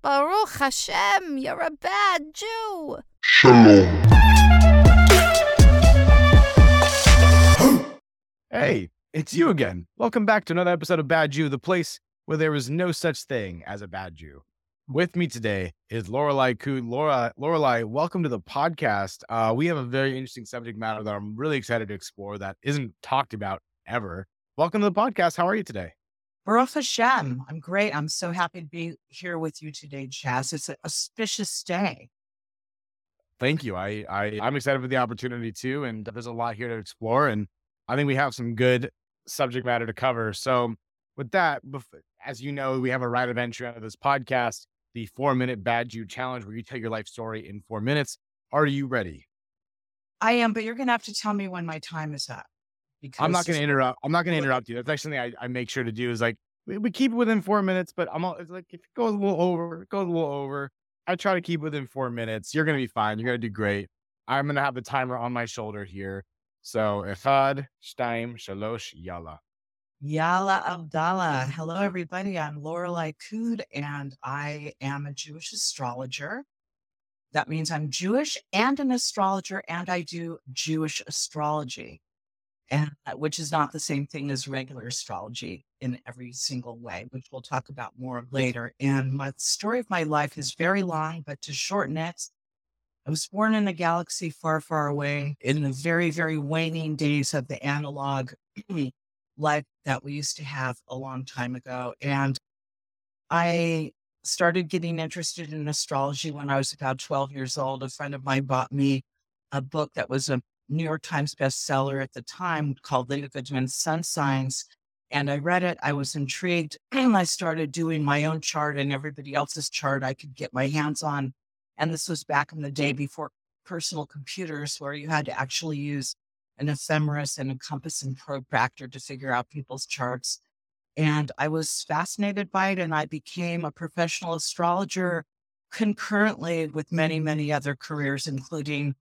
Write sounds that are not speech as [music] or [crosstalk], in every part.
Baruch Hashem, you're a bad Jew. Shalom. Hey, it's you again. Welcome back to another episode of Bad Jew, the place where there is no such thing as a bad Jew. With me today is Lorelai Coon. Laura, Lorelai, welcome to the podcast. Uh, we have a very interesting subject matter that I'm really excited to explore that isn't talked about ever. Welcome to the podcast. How are you today? Baruch Hashem. I'm great. I'm so happy to be here with you today, Chaz. It's an auspicious day. Thank you. I, I I'm excited for the opportunity too, and there's a lot here to explore, and I think we have some good subject matter to cover. So, with that, as you know, we have a right of entry onto this podcast, the four minute Bad Jew challenge, where you tell your life story in four minutes. Are you ready? I am, but you're gonna have to tell me when my time is up. Because I'm not going to interrupt. I'm not going to interrupt you. That's actually something I, I make sure to do is like we, we keep it within four minutes, but I'm all, it's like if it goes a little over, it goes a little over. I try to keep within four minutes. You're going to be fine. You're going to do great. I'm going to have the timer on my shoulder here. So, Echad, Shtaim, Shalosh, Yalla. Yalla Abdallah. Hello, everybody. I'm Lorelai Kude, and I am a Jewish astrologer. That means I'm Jewish and an astrologer, and I do Jewish astrology and which is not the same thing as regular astrology in every single way, which we'll talk about more later. And my story of my life is very long, but to shorten it, I was born in a galaxy far, far away in the very, very waning days of the analog [clears throat] life that we used to have a long time ago. And I started getting interested in astrology when I was about 12 years old. A friend of mine bought me a book that was a New York Times bestseller at the time called Linda Goodman's Sun Signs. And I read it. I was intrigued. [clears throat] And I started doing my own chart and everybody else's chart I could get my hands on. And this was back in the day before personal computers, where you had to actually use an ephemeris and a compass and protractor to figure out people's charts. And I was fascinated by it. And I became a professional astrologer concurrently with many, many other careers, including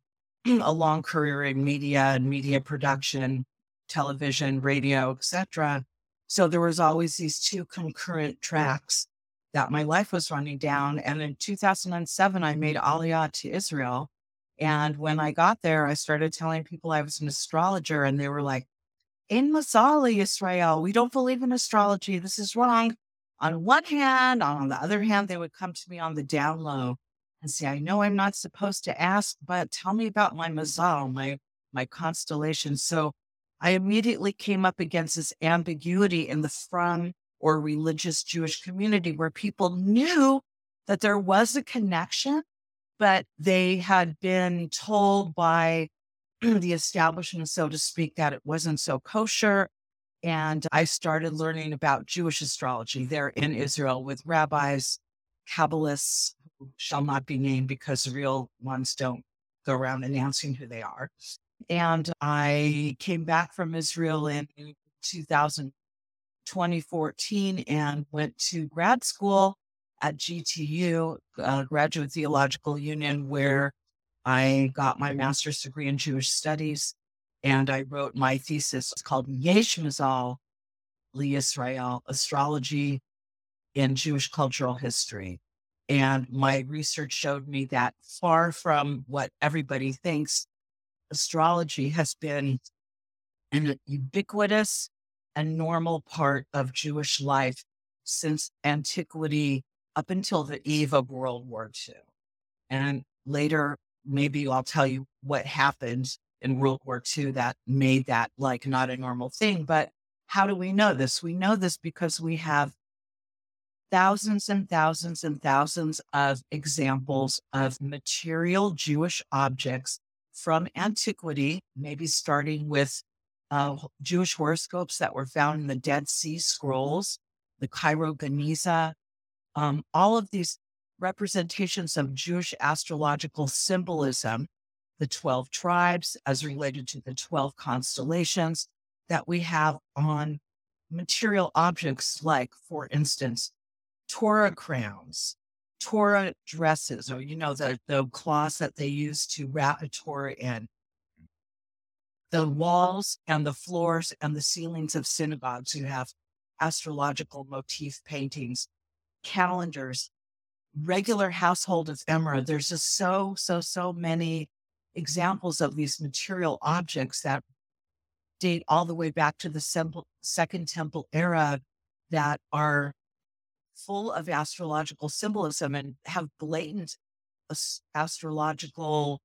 [clears throat] a long career in media and media production, television, radio, etc. So there was always these two concurrent tracks that my life was running down. And in 2007, I made Aliyah to Israel. And when I got there, I started telling people I was an astrologer, and they were like, in Masali, Israel, we don't believe in astrology. This is wrong. On one hand, on the other hand, they would come to me on the down low and say, I know I'm not supposed to ask, but tell me about my mazal, my my constellation. So I immediately came up against this ambiguity in the frum or religious Jewish community where people knew that there was a connection, but they had been told by [clears throat] the establishment, so to speak, that it wasn't so kosher. And I started learning about Jewish astrology there in Israel with rabbis, Kabbalists, shall not be named because the real ones don't go around announcing who they are. And I came back from Israel in 2000, 2014 and went to grad school at GTU, uh, Graduate Theological Union, where I got my master's degree in Jewish studies. And I wrote my thesis it's called Yesh Mazal Li Israel Astrology in Jewish Cultural History. And my research showed me that far from what everybody thinks, astrology has been an ubiquitous and normal part of Jewish life since antiquity up until the eve of World War II. And later, maybe I'll tell you what happened in World War II that made that like not a normal thing. But how do we know this? We know this because we have thousands and thousands and thousands of examples of material Jewish objects from antiquity, maybe starting with uh, Jewish horoscopes that were found in the Dead Sea Scrolls, the Cairo Geniza, um, all of these representations of Jewish astrological symbolism, the 12 tribes as related to the 12 constellations that we have on material objects like, for instance, Torah crowns, Torah dresses, or, you know, the, the cloths that they use to wrap a Torah in. The walls and the floors and the ceilings of synagogues, you have astrological motif paintings, calendars, regular household ephemera, there's just so, so, so many examples of these material objects that date all the way back to the Second Temple era that are full of astrological symbolism and have blatant astrological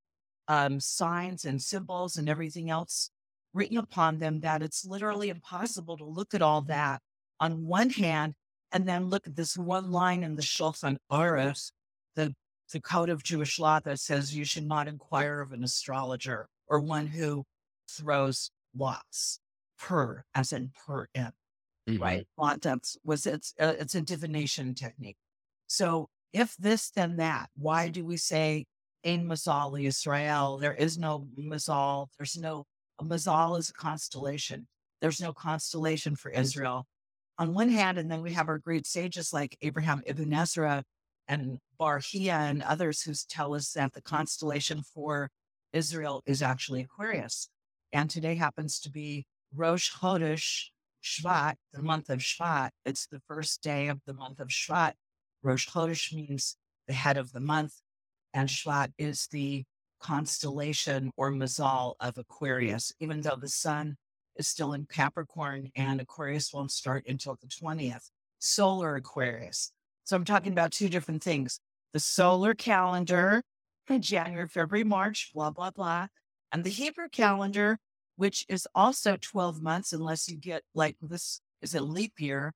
um, signs and symbols and everything else written upon them that it's literally impossible to look at all that on one hand and then look at this one line in the Shulchan Aruch, the, the code of Jewish law that says you should not inquire of an astrologer or one who throws lots per, as in per mm-hmm. right? Quantums was it's uh, it's a divination technique. So if this then that, why do we say Ein Mazal Israel? There is no Mazal. There's no Mazal is a constellation. There's no constellation for Israel. On one hand, and then we have our great sages like Abraham ibn Ezra and Bar Hiyya and others who tell us that the constellation for Israel is actually Aquarius. And today happens to be Rosh Chodesh Shvat, the month of Shvat. It's the first day of the month of Shvat. Rosh Chodesh means the head of the month, and Shvat is the constellation or mazal of Aquarius, even though the sun is still in Capricorn and Aquarius won't start until the 20th. Solar Aquarius. So I'm talking about two different things the solar calendar, January, February, March, blah, blah, blah, and the Hebrew calendar, which is also 12 months, unless you get like this is a leap year.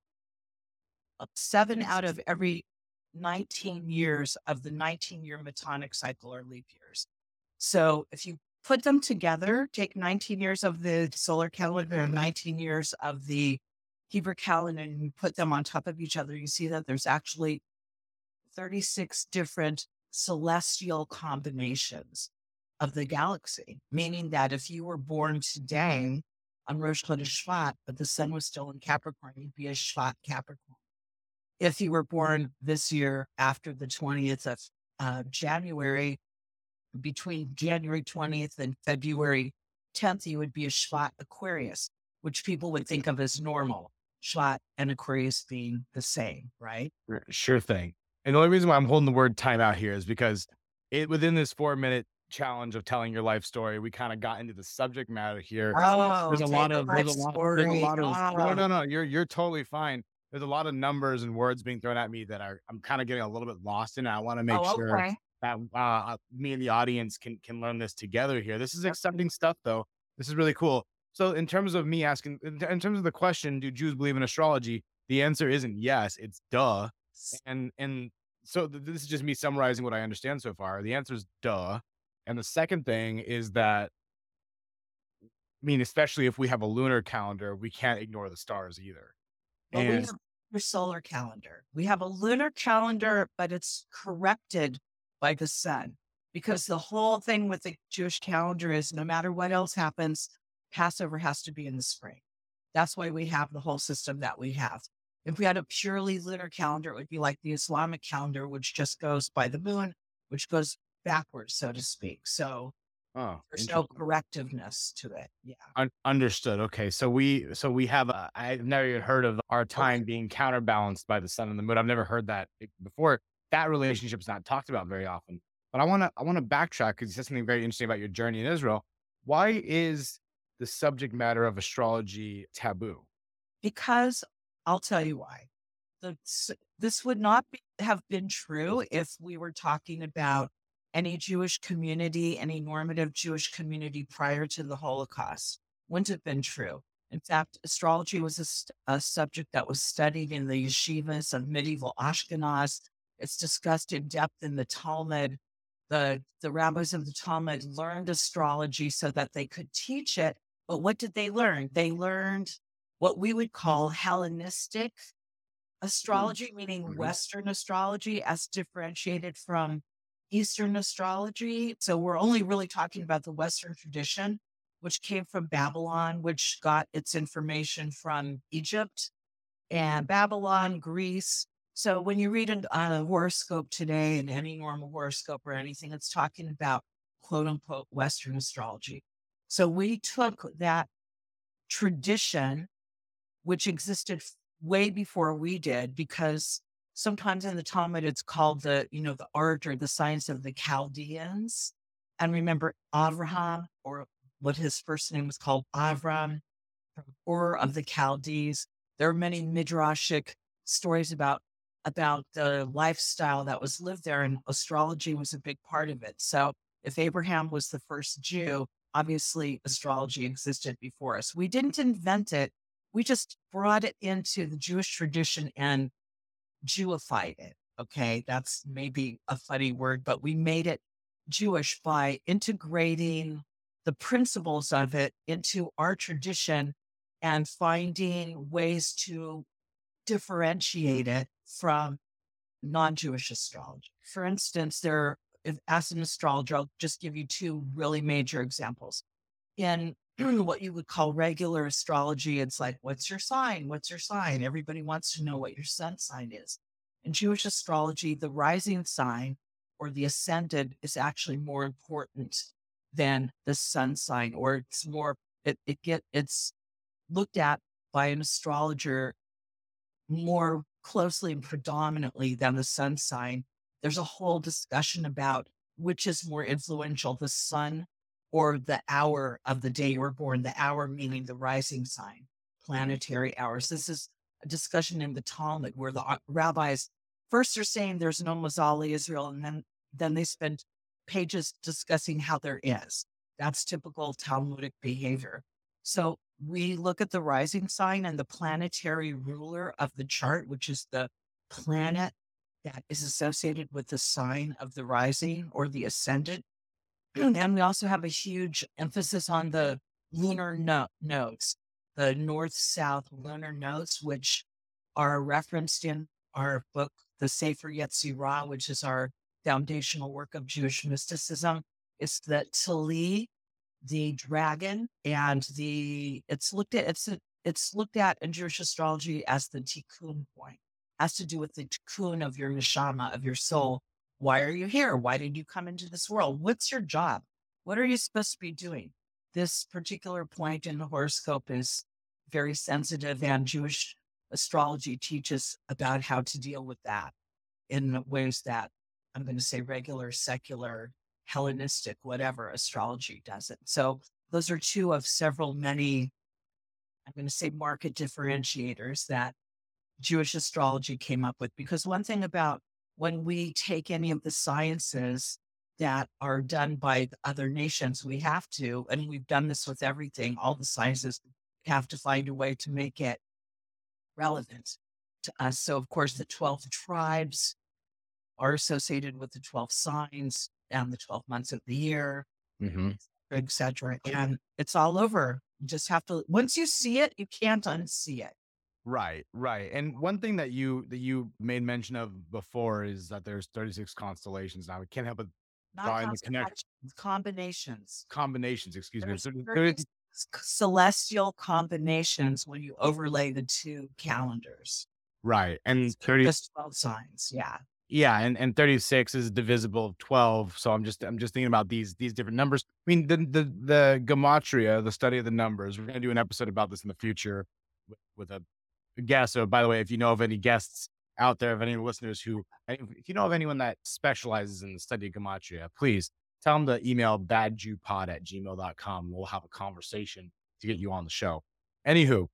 Seven out of every 19 years of the 19 year Metonic cycle are leap years. So if you put them together, take 19 years of the solar calendar and 19 years of the Hebrew calendar and you put them on top of each other, you see that there's actually 36 different celestial combinations of the galaxy, meaning that if you were born today on Rosh Chodesh Shvat, but the sun was still in Capricorn, you'd be a Shvat Capricorn. If you were born this year after the 20th of uh, January, between January 20th and February 10th, you would be a Shvat Aquarius, which people would think of as normal. Shvat and Aquarius being the same, right? Sure thing. And the only reason why I'm holding the word time out here is because it within this four minute challenge of telling your life story, we kind of got into the subject matter here. Oh, there's a lot of there's a lot, there's a lot of oh. no, no, no. You're you're totally fine. There's a lot of numbers and words being thrown at me that are I'm kind of getting a little bit lost in. I want to make oh, sure okay that uh, uh, me and the audience can can learn this together here. This is exciting stuff, though. This is really cool. So, in terms of me asking, in, in terms of the question, do Jews believe in astrology? The answer isn't yes. It's duh. And and so th- this is just me summarizing what I understand so far. The answer is duh. And the second thing is that, I mean, especially if we have a lunar calendar, we can't ignore the stars either. Well, and, we have a solar calendar. We have a lunar calendar, but it's corrected by the sun. Because the whole thing with the Jewish calendar is no matter what else happens, Passover has to be in the spring. That's why we have the whole system that we have. If we had a purely lunar calendar, it would be like the Islamic calendar, which just goes by the moon, which goes backwards, so to speak. So oh, there's no correctiveness to it. Yeah. Un- understood. Okay. So we, so we have, a, I've never even heard of our time being counterbalanced by the sun and the moon. I've never heard that before that relationship is not talked about very often. But I want to I want to backtrack because you said something very interesting about your journey in Israel. Why is the subject matter of astrology taboo? Because I'll tell you why. The, this would not be, have been true if we were talking about any Jewish community, any normative Jewish community prior to the Holocaust. Wouldn't have been true. In fact, astrology was a, a subject that was studied in the yeshivas of medieval Ashkenaz it's discussed in depth in the Talmud. The, the rabbis of the Talmud learned astrology so that they could teach it. But what did they learn? They learned what we would call Hellenistic astrology, meaning mm-hmm. Western astrology, as differentiated from Eastern astrology. So we're only really talking about the Western tradition, which came from Babylon, which got its information from Egypt and Babylon, Greece, so when you read a, a horoscope today and any normal horoscope or anything, it's talking about quote unquote Western astrology. So we took that tradition, which existed way before we did, because sometimes in the Talmud, it's called the, you know, the art or the science of the Chaldeans. And remember Avraham, or what his first name was called, Avram, or of the Chaldees. There are many midrashic stories about about the lifestyle that was lived there, and astrology was a big part of it. So, if Abraham was the first Jew, obviously astrology existed before us. We didn't invent it; we just brought it into the Jewish tradition and Jewified it. Okay, that's maybe a funny word, but we made it Jewish by integrating the principles of it into our tradition and finding ways to differentiate it from non-Jewish astrology. For instance, there, as an astrologer, I'll just give you two really major examples. In what you would call regular astrology, it's like, what's your sign? What's your sign? Everybody wants to know what your sun sign is. In Jewish astrology, the rising sign or the ascendant is actually more important than the sun sign, or it's more it, it get it's looked at by an astrologer more closely and predominantly than the sun sign. There's a whole discussion about which is more influential, the sun or the hour of the day you were born, the hour meaning the rising sign, planetary hours. This is a discussion in the Talmud where the uh, rabbis first are saying there's no Mazal Israel, and then then they spend pages discussing how there is. That's typical Talmudic behavior. So we look at the rising sign and the planetary ruler of the chart, which is the planet that is associated with the sign of the rising or the ascendant. And we also have a huge emphasis on the lunar no- nodes, the north south lunar nodes, which are referenced in our book, The Sefer Yetzirah, which is our foundational work of Jewish mysticism. It's the Teli the dragon and the it's looked at it's a, it's looked at in Jewish astrology as the tikkun point. Has to do with the tikkun of your neshama of your soul. Why are you here? Why did you come into this world? What's your job? What are you supposed to be doing? This particular point in the horoscope is very sensitive, and Jewish astrology teaches about how to deal with that in ways that I'm going to say regular secular Hellenistic, whatever astrology does it. So those are two of several many, I'm going to say market differentiators that Jewish astrology came up with. Because one thing about when we take any of the sciences that are done by other nations, we have to, and we've done this with everything, all the sciences have to find a way to make it relevant to us. So, of course, the 12 tribes are associated with the 12 signs and the 12 months of the year, mm-hmm. etc. And it's all over. You just have to, once you see it, you can't unsee it. Right, right. And one thing that you that you made mention of before is that there's 36 constellations now. We can't help but drawing the connection. Combinations. Combinations, excuse there's me. So there's celestial combinations when you overlay the two calendars. Right. And 30 just 12 signs. Yeah. Yeah, and, and 36 is divisible of 12. So I'm just I'm just thinking about these these different numbers. I mean, the the the gematria, the study of the numbers. We're gonna do an episode about this in the future with, with a guest. So by the way, if you know of any guests out there, of any listeners who if you know of anyone that specializes in the study of gematria, please tell them to email badjewpod at gmail.com. We'll have a conversation to get you on the show. Anywho,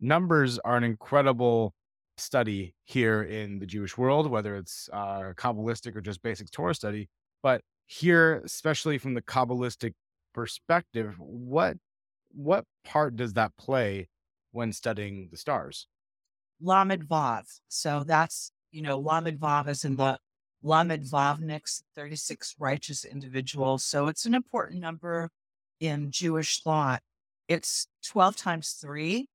numbers are an incredible study here in the Jewish world, whether it's uh, Kabbalistic or just basic Torah study. But here, especially from the Kabbalistic perspective, what what part does that play when studying the stars? Lamed Vav. So that's you know Lamed Vav is in the Lamed Vavniks, 36 righteous individuals. So it's an important number in Jewish thought. It's 12 times three,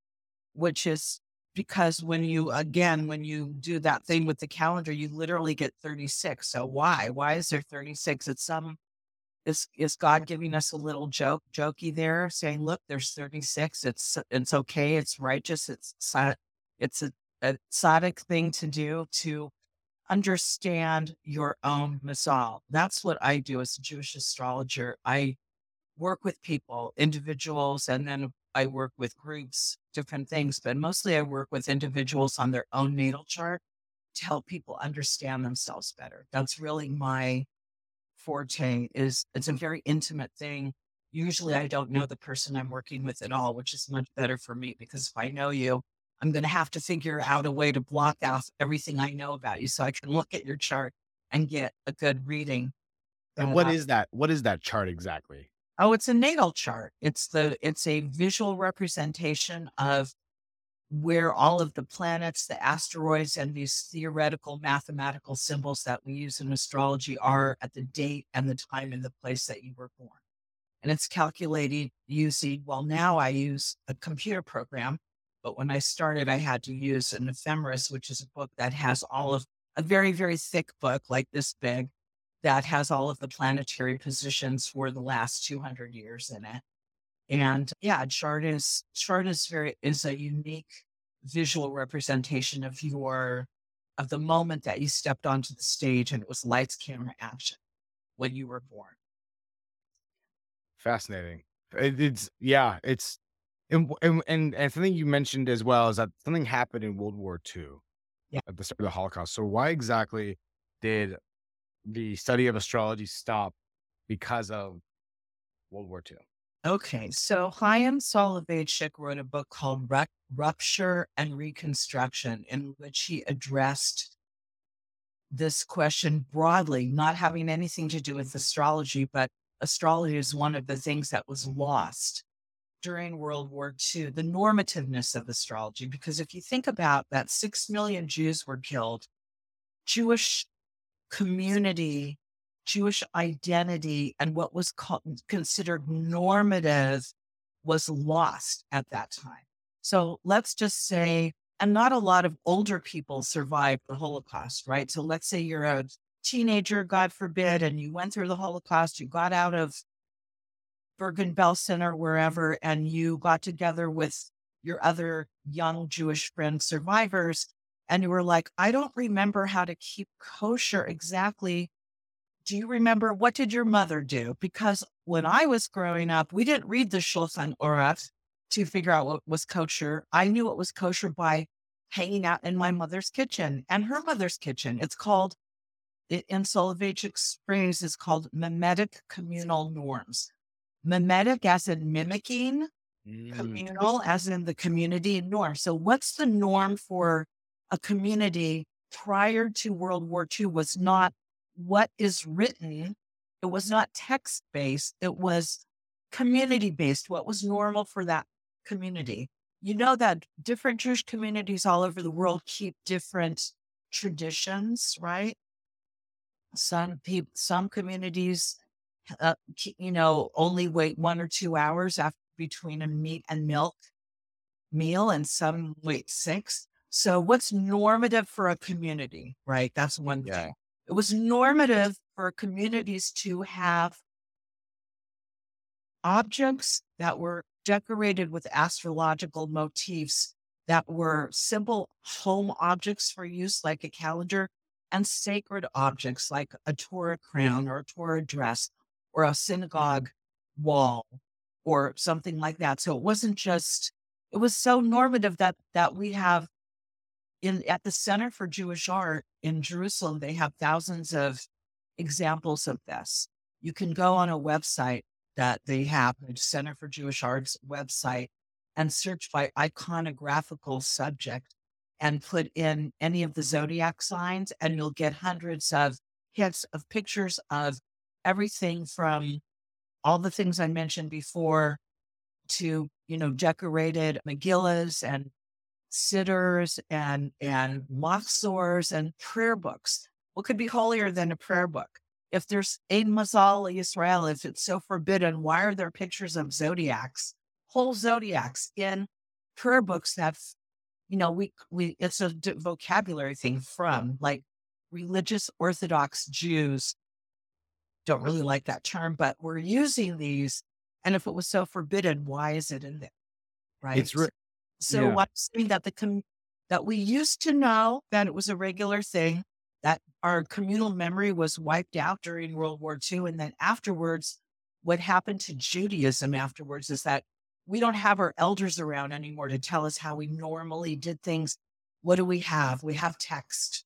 which is because when you again when you do that thing with the calendar you literally get 36 so why why is there 36 it's some is is god giving us a little joke jokey there saying look there's 36 it's it's okay it's righteous it's it's a, a tzaddik thing to do to understand your own mazal that's what i do as a jewish astrologer i work with people individuals and then I work with groups, different things, but mostly I work with individuals on their own natal chart to help people understand themselves better. That's really my forte is it's a very intimate thing. Usually I don't know the person I'm working with at all, which is much better for me because if I know you, I'm going to have to figure out a way to block out everything I know about you so I can look at your chart and get a good reading. And what is that? What is that chart exactly? Oh, it's a natal chart. It's the it's a visual representation of where all of the planets, the asteroids, and these theoretical mathematical symbols that we use in astrology are at the date and the time and the place that you were born. And it's calculated using, well, now I use a computer program, but when I started, I had to use an ephemeris, which is a book that has all of a very, very thick book, like this big, that has all of the planetary positions for the last 200 years in it. And yeah, chart is chart is very is a unique visual representation of your of the moment that you stepped onto the stage and it was lights, camera, action when you were born. Fascinating. It, it's yeah, it's and, and and and something you mentioned as well is that something happened in World War II. Yeah. At the start of the Holocaust. So why exactly did the study of astrology stop because of World War II? Okay, so Haym Soloveitchik wrote a book called Rupture and Reconstruction, in which he addressed this question broadly, not having anything to do with astrology, but astrology is one of the things that was lost during World War II, the normativeness of astrology. Because if you think about that, six million Jews were killed, Jewish community Jewish identity and what was called, considered normative was lost at that time. So let's just say, and not a lot of older people survived the Holocaust, right? So let's say you're a teenager, God forbid, and you went through the Holocaust, you got out of Bergen-Belsen or wherever, and you got together with your other young Jewish friends, survivors, and you were like, I don't remember how to keep kosher exactly do you remember what did your mother do? Because when I was growing up, we didn't read the Shulchan Aruch to figure out what was kosher. I knew what was kosher by hanging out in my mother's kitchen and her mother's kitchen. It's called, in Soloveitchik's Springs is called mimetic communal norms. Mimetic as in mimicking, mm. communal as in the community norm. So what's the norm for a community prior to World War II was not what is written. It was not text based, it was community based, what was normal for that community. You know that different Jewish communities all over the world keep different traditions, right? Some people, some communities, uh, you know, only wait one or two hours after between a meat and milk meal, and some wait six. So, what's normative for a community, right? That's one yeah. thing. It was normative for communities to have objects that were decorated with astrological motifs that were simple home objects for use, like a calendar, and sacred objects like a Torah crown or a Torah dress or a synagogue wall or something like that. So it wasn't just, it was so normative that that we have in at the Center for Jewish Art in Jerusalem, they have thousands of examples of this. You can go on a website that they have, the Center for Jewish Art's website, and search by iconographical subject and put in any of the zodiac signs, and you'll get hundreds of hits of pictures of everything from all the things I mentioned before to, you know, decorated Megillas and siddurs and and machzors and prayer books. What could be holier than a prayer book? If there's Ein Mazal Israel, if it's so forbidden, why are there pictures of zodiacs, whole zodiacs in prayer books? That's you know we we it's a vocabulary thing from like religious Orthodox Jews. Don't really like that term, but we're using these. And if it was so forbidden, why is it in there? Right. It's re- so yeah. I'm saying that the com- that we used to know that it was a regular thing, that our communal memory was wiped out during World War II, and then afterwards, what happened to Judaism afterwards is that we don't have our elders around anymore to tell us how we normally did things. What do we have? We have text.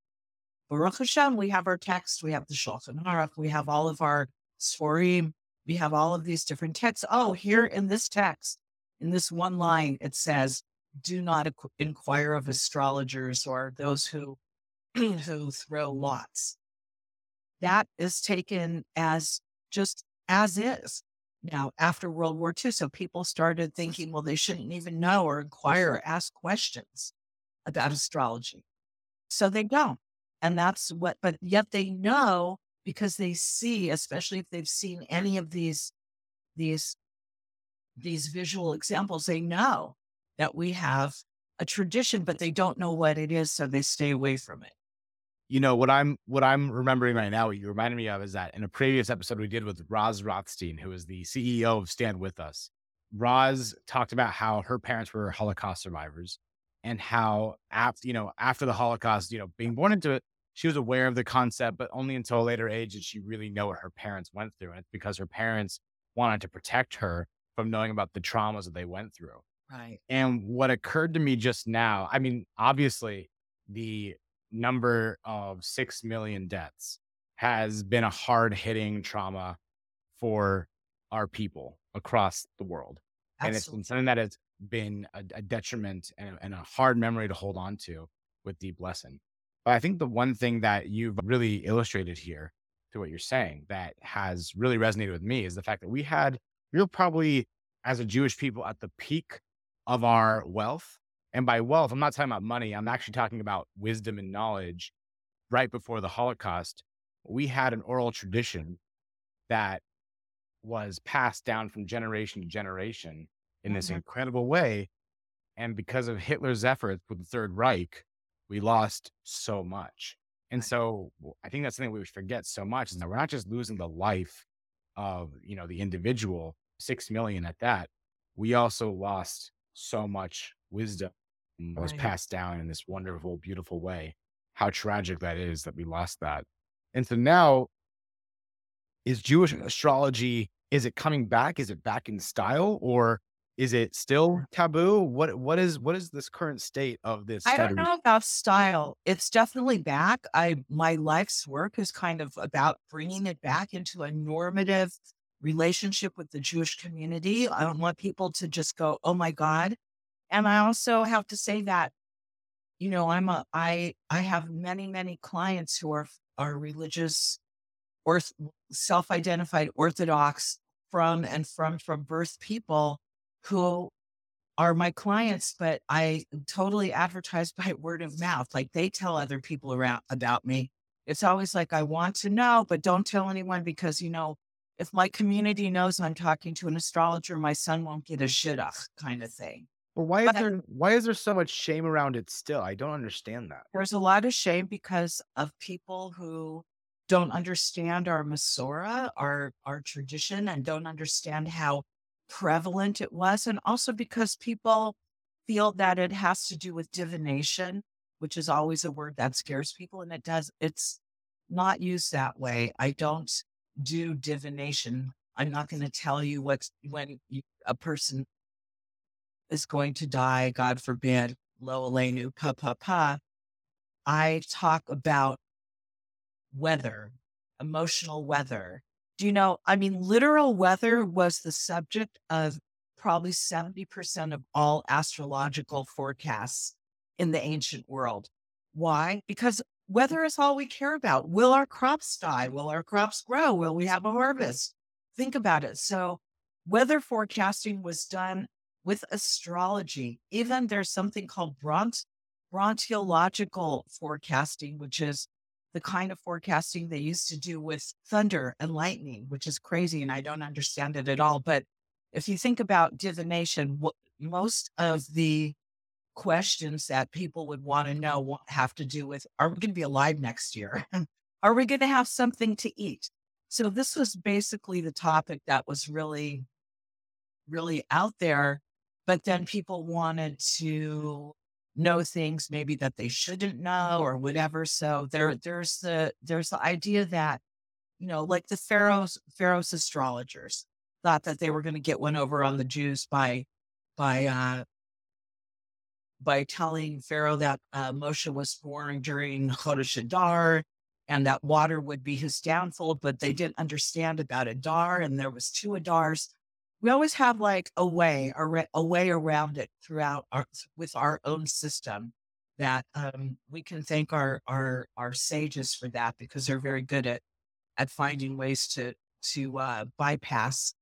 Baruch Hashem, we have our text, we have the Shulchan Aruch, we have all of our Sforim, we have all of these different texts. Oh, here in this text, in this one line, it says, "Do not inquire of astrologers or those who [clears throat] who throw lots." That is taken as just as is now after World War II. So people started thinking, well, they shouldn't even know or inquire or ask questions about astrology. So they don't. And that's what, but yet they know because they see, especially if they've seen any of these, these, these visual examples, they know that we have a tradition, but they don't know what it is. So they stay away from it you know what I'm what I'm remembering right now. What you reminded me of is that in a previous episode we did with Roz Rothstein, who is the CEO of Stand With Us. Roz talked about how her parents were Holocaust survivors, and how after you know after the Holocaust, you know, being born into it, she was aware of the concept, but only until a later age did she really know what her parents went through, and it's because her parents wanted to protect her from knowing about the traumas that they went through. Right. And what occurred to me just now, I mean, obviously the number of 6 million deaths has been a hard hitting trauma for our people across the world. Absolutely. And it's been something that has been a, a detriment and, and, a hard memory to hold on to with deep lesson. But I think the one thing that you've really illustrated here through what you're saying that has really resonated with me is the fact that we had, we were probably as a Jewish people at the peak of our wealth and by wealth, I'm not talking about money. I'm actually talking about wisdom and knowledge. Right before the Holocaust, we had an oral tradition that was passed down from generation to generation in this mm-hmm. incredible way. And because of Hitler's efforts with the Third Reich, we lost so much. And so I think that's something we forget so much is that we're not just losing the life of, you know, the individual, 6 million at that. We also lost so much wisdom that was passed down in this wonderful, beautiful way. How tragic that is that we lost that. And so now, is Jewish astrology, is it coming back? Is it back in style or is it still taboo? What what is what is this current state of this? I don't know about style. It's definitely back. I my life's work is kind of about bringing it back into a normative relationship with the Jewish community. I don't want people to just go, "Oh my God, and I also have to say that, you know, I'm a, I, I have many, many clients who are, are religious or self-identified Orthodox from and from, from birth people who are my clients, but I totally advertise [laughs] by word of mouth. Like they tell other people around about me. It's always like, I want to know, but don't tell anyone because, you know, if my community knows I'm talking to an astrologer, my son won't get a shidduch kind of thing. But why is but there why is there so much shame around it still? I don't understand that. There's a lot of shame because of people who don't understand our Masora, our our tradition, and don't understand how prevalent it was, and also because people feel that it has to do with divination, which is always a word that scares people, and it does. It's not used that way. I don't do divination. I'm not going to tell you what's when you, a person is going to die, God forbid, lo aleinu, pa pa pa, I talk about weather, emotional weather. Do you know? I mean, literal weather was the subject of probably 70% of all astrological forecasts in the ancient world. Why? Because weather is all we care about. Will our crops die? Will our crops grow? Will we have a harvest? Think about it. So, weather forecasting was done with astrology. Even there's something called bront- forecasting, which is the kind of forecasting they used to do with thunder and lightning, which is crazy. And I don't understand it at all. But if you think about divination, most of the questions that people would want to know have to do with are we going to be alive next year? [laughs] are we going to have something to eat? So this was basically the topic that was really, really out there but then people wanted to know things maybe that they shouldn't know or whatever. So there, there's the there's the idea that you know, like the pharaohs pharaohs astrologers thought that they were going to get one over on the Jews by by uh, by telling Pharaoh that uh, Moshe was born during Chodesh Adar and that water would be his downfall, but they didn't understand about Adar and there was two Adars. We always have like a way, a, way around it throughout our, with our own system that um, we can thank our, our, our sages for that because they're very good at, at finding ways to, to uh, bypass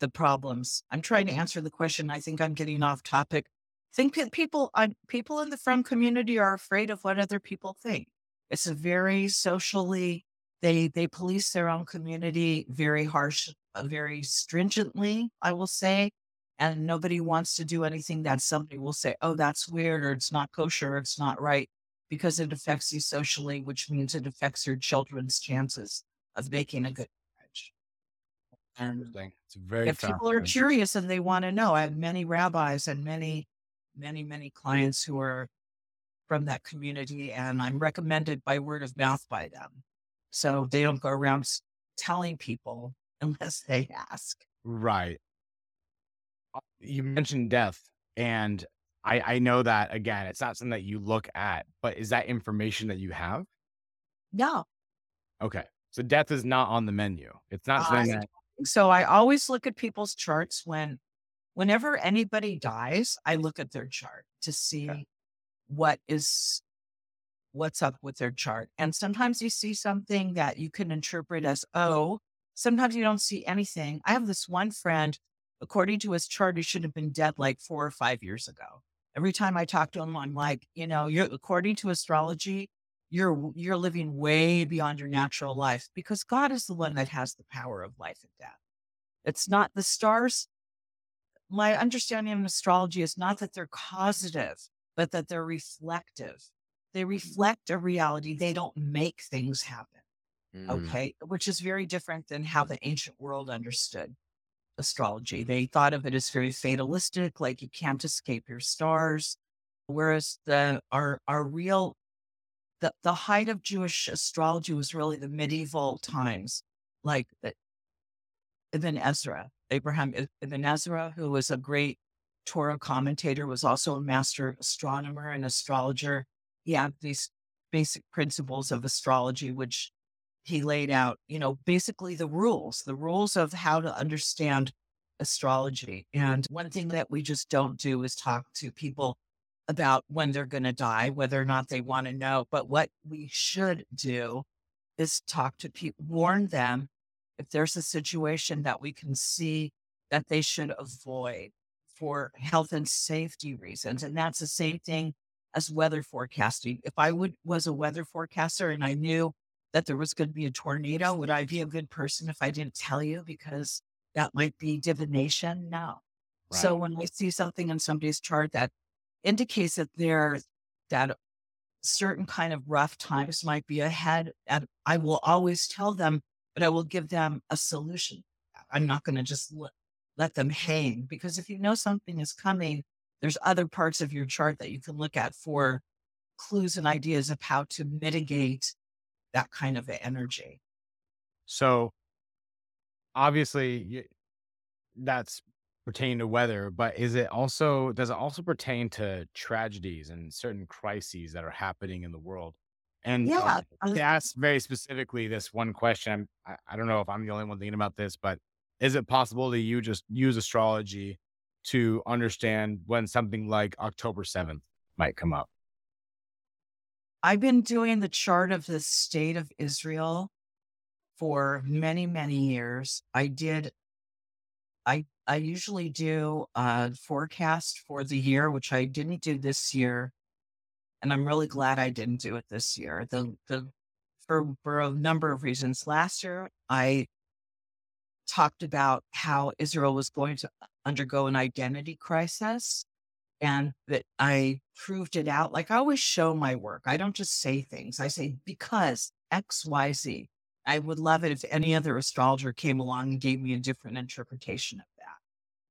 the problems. I'm trying to answer the question. I think I'm getting off topic. Think people, uh, people in the Frum community are afraid of what other people think. It's a very socially, they, they police their own community very harsh, uh, very stringently, I will say. And nobody wants to do anything that somebody will say, oh, that's weird, or it's not kosher, or it's not right, because it affects you socially, which means it affects your children's chances of making a good marriage. And it's very if people are curious and they want to know, I have many rabbis and many, many, many clients who are from that community, and I'm recommended by word of mouth by them. So they don't go around telling people [laughs] unless they ask. Right. Uh, you mentioned death, and I, I know that again, it's not something that you look at, but is that information that you have? No. Okay. So death is not on the menu. It's not something that. So I always look at people's charts when, whenever anybody dies, I look at their chart to see okay what is what's up with their chart. And sometimes you see something that you can interpret as, oh, sometimes you don't see anything. I have this one friend, according to his chart, he should have been dead like four or five years ago. Every time I talk to him, I'm like, you know, you're according to astrology, you're you're living way beyond your natural life because God is the one that has the power of life and death. It's not the stars. My understanding of astrology is not that they're causative but that they're reflective. They mm. reflect a reality. They don't make things happen. Mm. Okay. Which is very different than how the ancient world understood astrology. They thought of it as very fatalistic, like you can't escape your stars. Whereas the our our real the, the height of Jewish astrology was really the medieval times, like the, Ibn Ezra, Abraham Ibn Ezra, who was a great Torah commentator, was also a master astronomer and astrologer. He had these basic principles of astrology, which he laid out, you know, basically the rules, the rules of how to understand astrology. And one thing that we just don't do is talk to people about when they're going to die, whether or not they want to know. But what we should do is talk to people, warn them if there's a situation that we can see that they should avoid for health and safety reasons. And that's the same thing as weather forecasting. If I would was a weather forecaster and I knew that there was going to be a tornado, would I be a good person if I didn't tell you because that might be divination? No. Right. So when I see something in somebody's chart that indicates that there that certain kind of rough times might be ahead, and I will always tell them, but I will give them a solution. I'm not going to just let them hang because if you know something is coming, there's other parts of your chart that you can look at for clues and ideas of how to mitigate that kind of energy. So obviously that's pertaining to weather, but is it also does it also pertain to tragedies and certain crises that are happening in the world? And yeah, uh, to ask very specifically this one question, I, I don't know if I'm the only one thinking about this, but is it possible that you just use astrology to understand when something like October 7th might come up? I've been doing the chart of the state of Israel for many, many years. I did, I, I usually do a forecast for the year, which I didn't do this year. And I'm really glad I didn't do it this year. The, the, for, for a number of reasons. Last year, I talked about how Israel was going to undergo an identity crisis and that I proved it out. Like I always show my work. I don't just say things. I say, because X, Y, Z. I would love it if any other astrologer came along and gave me a different interpretation of that,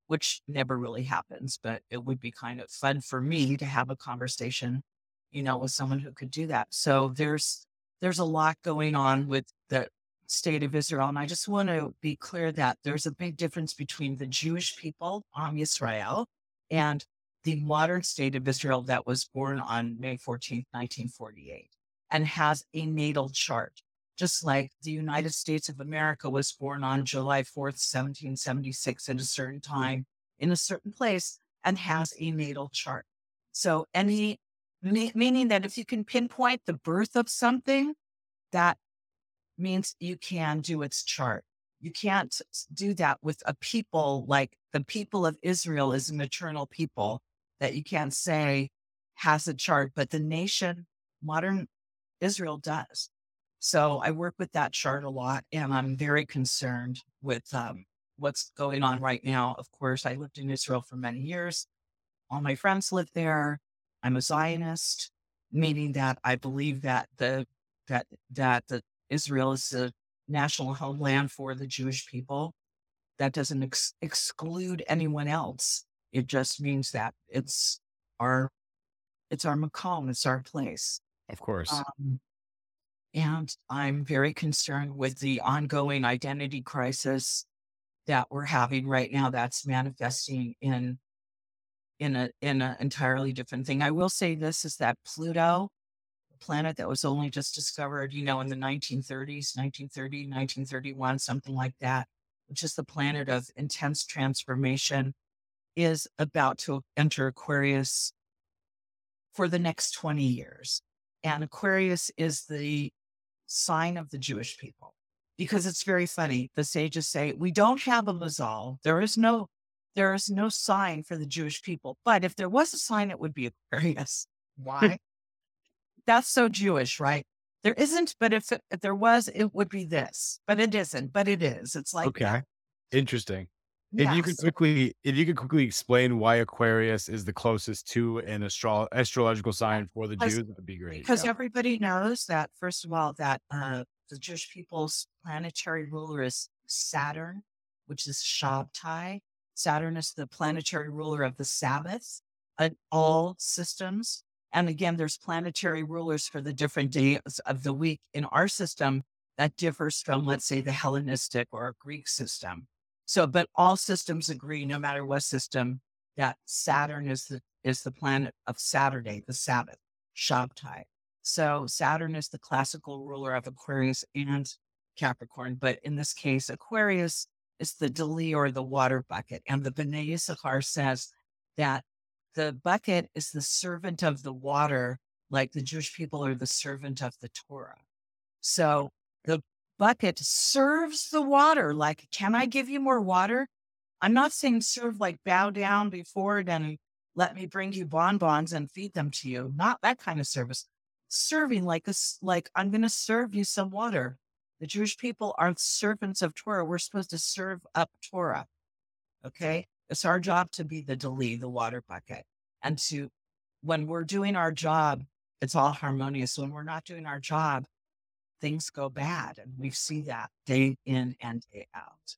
which never really happens, but it would be kind of fun for me to have a conversation, you know, with someone who could do that. So there's, there's a lot going on with the state of Israel. And I just want to be clear that there's a big difference between the Jewish people, Am Yisrael, and the modern state of Israel that was born on May 14th, 1948, and has a natal chart, just like the United States of America was born on July 4th, 1776, at a certain time in a certain place and has a natal chart. So, any meaning that if you can pinpoint the birth of something, that means you can do its chart. You can't do that with a people like the people of Israel is a maternal people that you can't say has a chart, but the nation, modern Israel does. So I work with that chart a lot and I'm very concerned with um, what's going on right now. Of course, I lived in Israel for many years. All my friends live there. I'm a Zionist, meaning that I believe that the that that the Israel is the national homeland for the Jewish people. That doesn't ex- exclude anyone else. It just means that it's our it's our makom, it's our place. Of course. Um, and I'm very concerned with the ongoing identity crisis that we're having right now that's manifesting in in a in an entirely different thing. I will say this is that Pluto, planet that was only just discovered, you know, in the 1930s, 1930, 1931, something like that, which is the planet of intense transformation, is about to enter Aquarius for the next 20 years. And Aquarius is the sign of the Jewish people because it's very funny. The sages say, we don't have a mazal. There is no there is no sign for the Jewish people. But if there was a sign, it would be Aquarius. Why? [laughs] That's so Jewish, right? There isn't, but if, if there was, it would be this. But it isn't, but it is. It's like okay, that. interesting. If you could quickly, if you could quickly explain why Aquarius is the closest to an astro- astrological sign for the because, Jews, that would be great. Because yeah. everybody knows that, first of all, that uh, the Jewish people's planetary ruler is Saturn, which is Shabtai, Saturn is the planetary ruler of the Sabbath and mm. all systems. And again, there's planetary rulers for the different days of the week in our system that differs from, let's say, the Hellenistic or Greek system. So, but all systems agree, no matter what system, that Saturn is the is the planet of Saturday, the Sabbath, Shabtai. So Saturn is the classical ruler of Aquarius and Capricorn, but in this case, Aquarius is the deli or the water bucket. And the B'nai Yissachar says that the bucket is the servant of the water, like the Jewish people are the servant of the Torah. So the bucket serves the water. Like, can I give you more water? I'm not saying serve like bow down before it and let me bring you bonbons and feed them to you. Not that kind of service. Serving like a, like I'm going to serve you some water. The Jewish people are servants of Torah. We're supposed to serve up Torah. Okay. It's our job to be the deli, the water bucket. And to, when we're doing our job, it's all harmonious. When we're not doing our job, things go bad. And we see that day in and day out.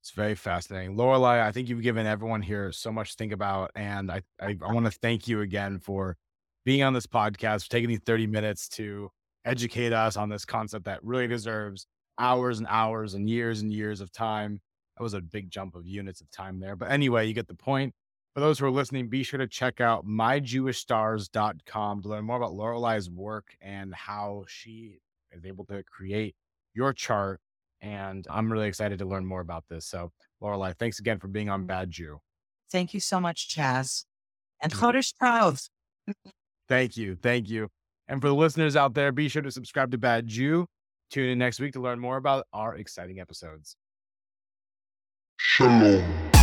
It's very fascinating. Lorelai, I think you've given everyone here so much to think about. And I, I, I want to thank you again for being on this podcast, for taking these 30 minutes to educate us on this concept that really deserves hours and hours and years and years of time. That was a big jump of units of time there. But anyway, you get the point. For those who are listening, be sure to check out myjewishstars.com to learn more about Lorelai's work and how she is able to create your chart. And I'm really excited to learn more about this. So, Lorelai, thanks again for being on Bad Jew. Thank you so much, Chaz. And mm-hmm. Chodesh Tov. Thank you. Thank you. And for the listeners out there, be sure to subscribe to Bad Jew. Tune in next week to learn more about our exciting episodes. Shalom.